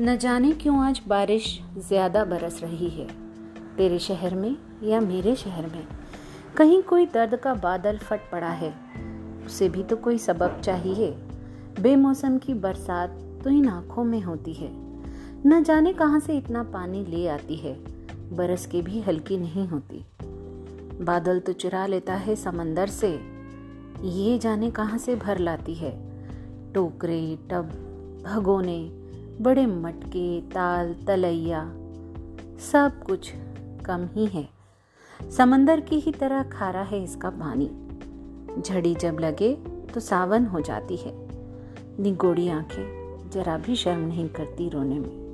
न जाने क्यों आज बारिश ज़्यादा बरस रही है। तेरे शहर में या मेरे शहर में? कहीं कोई दर्द का बादल फट पड़ा है। उसे भी तो कोई सबब चाहिए। बेमौसम की बरसात तो इन आँखों में होती है। न जाने कहाँ से इतना पानी ले आती है। बरस के भी हल्की नहीं होती। बादल तो चुरा लेता है समंदर से। ये जाने कहाँ से भर लाती है। टोकरे, टब, भगोने बड़े मटके ताल तलैया, सब कुछ कम ही है। समंदर की ही तरह खारा है इसका पानी। झड़ी जब लगे तो सावन हो जाती है। निगोड़ी आँखें जरा भी शर्म नहीं करती रोने में।